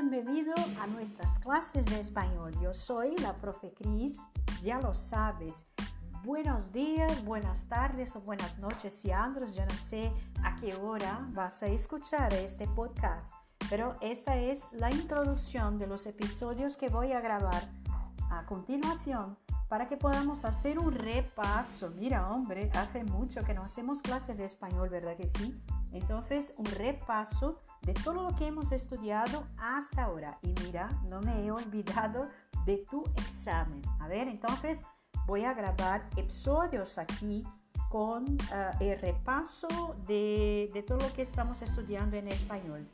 bienvenido a nuestras clases de español. Yo soy la profe Cris, ya lo sabes. Buenos días, buenas tardes o buenas noches, si Andros, yo no sé a qué hora vas a escuchar este podcast, pero esta es la introducción de los episodios que voy a grabar a continuación para que podamos hacer un repaso. Mira, hombre, hace mucho que no hacemos clases de español, ¿verdad que sí? Entonces, un repaso de todo lo que hemos estudiado hasta ahora. Y mira, no me he olvidado de tu examen. A ver, entonces voy a grabar episodios aquí con uh, el repaso de, de todo lo que estamos estudiando en español.